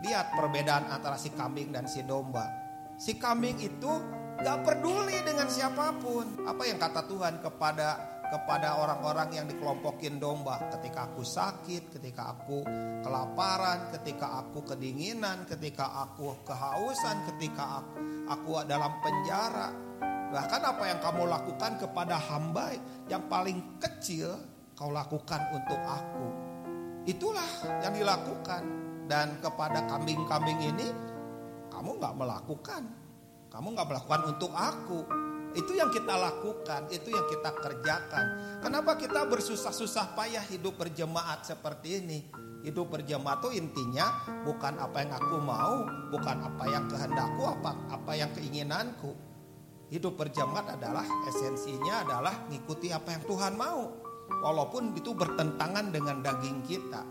Lihat perbedaan antara si kambing dan si domba. Si kambing itu gak peduli dengan siapa pun. Apa yang kata Tuhan kepada kepada orang-orang yang dikelompokin domba. Ketika aku sakit, ketika aku kelaparan, ketika aku kedinginan, ketika aku kehausan, ketika aku, aku dalam penjara. Bahkan apa yang kamu lakukan kepada hamba yang paling kecil, kau lakukan untuk aku. Itulah yang dilakukan dan kepada kambing-kambing ini kamu nggak melakukan, kamu nggak melakukan untuk aku. Itu yang kita lakukan, itu yang kita kerjakan. Kenapa kita bersusah-susah payah hidup berjemaat seperti ini? Hidup berjemaat itu intinya bukan apa yang aku mau, bukan apa yang kehendakku, apa apa yang keinginanku. Hidup berjemaat adalah esensinya adalah ngikuti apa yang Tuhan mau. Walaupun itu bertentangan dengan daging kita.